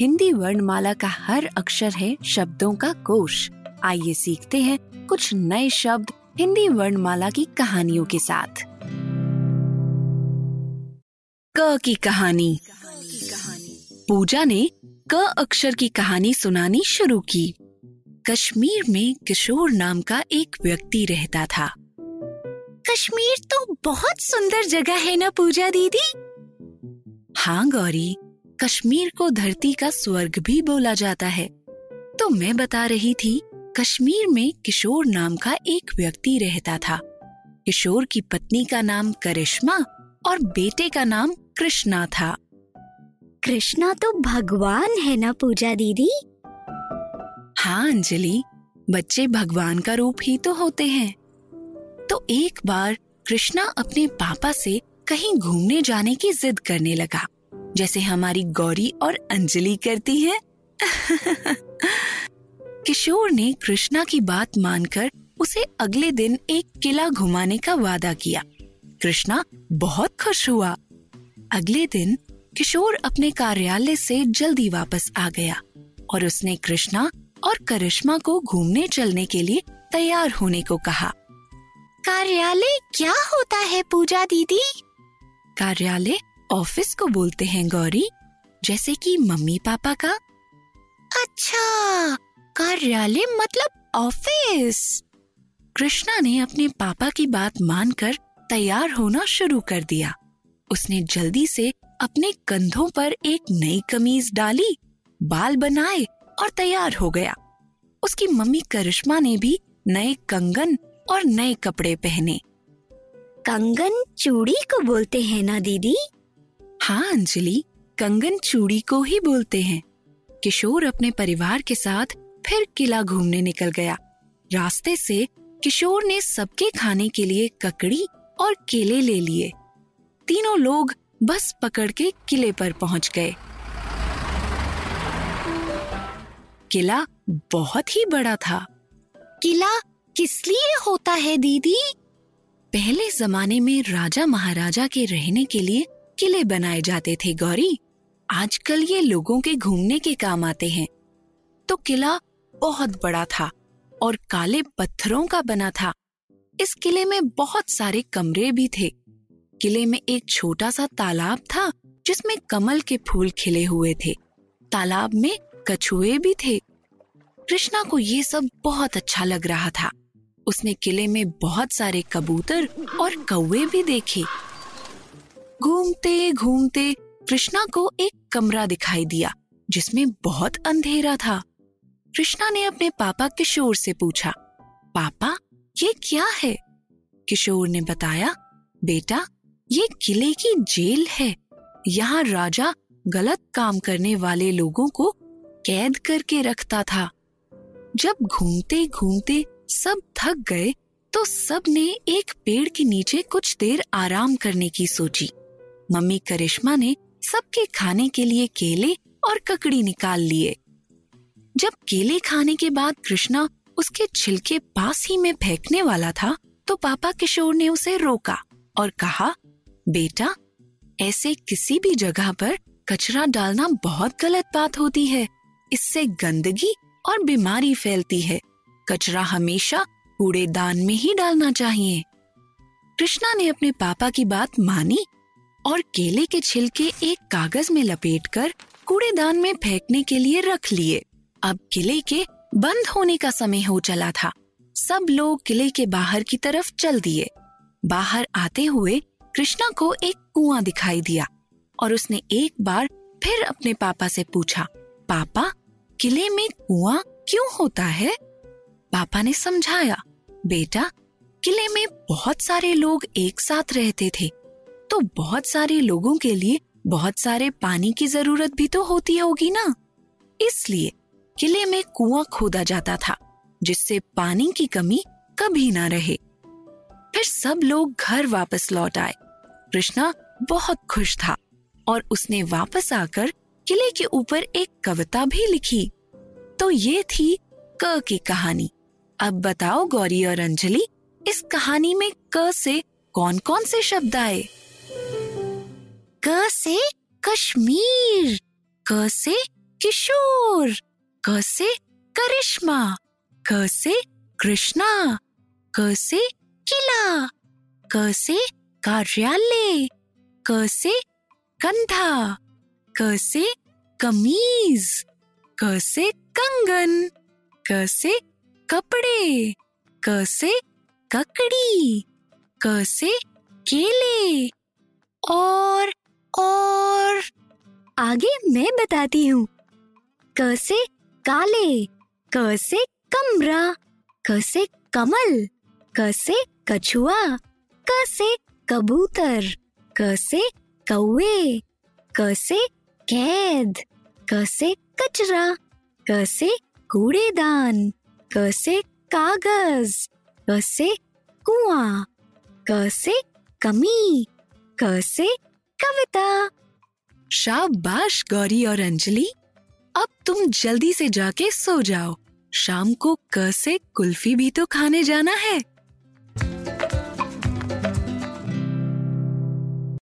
हिंदी वर्णमाला का हर अक्षर है शब्दों का कोश। आइए सीखते हैं कुछ नए शब्द हिंदी वर्णमाला की कहानियों के साथ। क की कहानी। पूजा ने क अक्षर की कहानी सुनानी शुरू की। कश्मीर में किशोर नाम का एक व्यक्ति रहता था। कश्मीर तो बहुत सुंदर जगह है ना पूजा दीदी? हाँ गौरी कश्मीर को धरती का स्वर्ग भी बोला जाता है। तो मैं बता रही थी कश्मीर में किशोर नाम का एक व्यक्ति रहता था। किशोर की पत्नी का नाम करिश्मा और बेटे का नाम कृष्णा था। कृष्णा तो भगवान है ना पूजा दीदी? हाँ अंजलि बच्चे भगवान का रूप ही तो होते हैं। तो एक बार कृष्णा अपने पापा से कहीं घूमने जाने की जिद करने लगा। जैसे हमारी गौरी और अंजलि करती हैं। किशोर ने कृष्णा की बात मानकर उसे अगले दिन एक किला घुमाने का वादा किया। कृष्णा बहुत खुश हुआ। अगले दिन किशोर अपने कार्यालय से जल्दी वापस आ गया और उसने कृष्णा और करिश्मा को घूमने चलने के लिए तैयार होने को कहा। कार्यालय क्या होता है पूजा दीदी? कार्यालय ऑफ़िस को बोलते हैं गौरी, जैसे कि मम्मी पापा का। अच्छा कार्यालय मतलब ऑफ़िस। कृष्णा ने अपने पापा की बात मानकर तैयार होना शुरू कर दिया। उसने जल्दी से अपने कंधों पर एक नई कमीज डाली, बाल बनाए और तैयार हो गया। उसकी मम्मी करिश्मा ने भी नए कंगन और नए कपड़े पहने। कंगन चूड़ी को बोलते हैं ना दीदी? हाँ अंजलि कंगन चूड़ी को ही बोलते हैं। किशोर अपने परिवार के साथ फिर किला घूमने निकल गया। रास्ते से किशोर ने सबके खाने के लिए ककड़ी और केले ले लिए। तीनों लोग बस पकड़ के किले पर पहुँच गए। किला बहुत ही बड़ा था। किला किस लिए होता है दीदी? पहले जमाने में राजा महाराजा के रहने के लिए किले बनाए जाते थे, गौरी। आजकल ये लोगों के घूमने के काम आते हैं। तो किला बहुत बड़ा था और काले पत्थरों का बना था। इस किले में बहुत सारे कमरे भी थे। किले में एक छोटा सा तालाब था, जिसमें कमल के फूल खिले हुए थे। तालाब में कछुए भी थे। कृष्णा को ये सब बहुत अच्छा लग रहा था। उसने किले में बहुत सारे कबूतर और कौवे भी देखे। घूमते घूमते कृष्णा को एक कमरा दिखाई दिया, जिसमें बहुत अंधेरा था। कृष्णा ने अपने पापा किशोर से पूछा, पापा, ये क्या है? किशोर ने बताया, बेटा, ये किले की जेल है। यहाँ राजा गलत काम करने वाले लोगों को कैद करके रखता था। जब घूमते घूमते सब थक गए तो सबने एक पेड़ के नीचे कुछ देर आराम करने की सोची। मम्मी करिश्मा ने सबके खाने के लिए केले और ककड़ी निकाल लिए। जब केले खाने के बाद कृष्णा उसके छिलके पास ही में फेंकने वाला था तो पापा किशोर ने उसे रोका और कहा, बेटा, ऐसे किसी भी जगह पर कचरा डालना बहुत गलत बात होती है। इससे गंदगी और बीमारी फैलती है। कचरा हमेशा कूड़ेदान में ही डालना चाहिए। कृष्णा ने अपने पापा की बात मानी और केले के छिलके एक कागज़ में लपेटकर कूड़ेदान में फेंकने के लिए रख लिए। अब किले के बंद होने का समय हो चला था। सब लोग किले के बाहर की तरफ़ चल दिए। बाहर आते हुए कृष्णा को एक कुआँ दिखाई दिया और उसने एक बार फिर अपने पापा से पूछा, पापा, किले में कुआँ क्यों होता है? पापा ने समझाया, बेटा, किले में बहुत सारे लोग एक साथ रहते थे। तो बहुत सारे लोगों के लिए बहुत सारे पानी की ज़रूरत भी तो होती होगी ना। इसलिए किले में कुआँ खोदा जाता था, जिससे पानी की कमी कभी ना रहे। फिर सब लोग घर वापस लौट आए। कृष्णा बहुत खुश था और उसने वापस आकर किले के ऊपर एक कविता भी लिखी। तो ये थी क की कहानी। अब बताओ गौरी और अंजलि, इस कहानी में क से कौन कौन से शब्द आए? से कश्मीर क से किशोर क से करिश्मा क से कृष्णा क से किला क से कार्यालय क से कंधा क से कमीज क से कंगन क से कपड़े क से ककड़ी क से केले और और आगे मैं बताती हूँ। क से काले क से कमरा क से कमल क से कछुआ क से कबूतर क से कौवे क से कैद क से कचरा क से कूड़ेदान क से कागज़ क से कुआँ क से कमी क से कविता। शाबाश, गौरी और अंजलि। अब तुम जल्दी से जाके सो जाओ। शाम को क से कुल्फी भी तो खाने जाना है।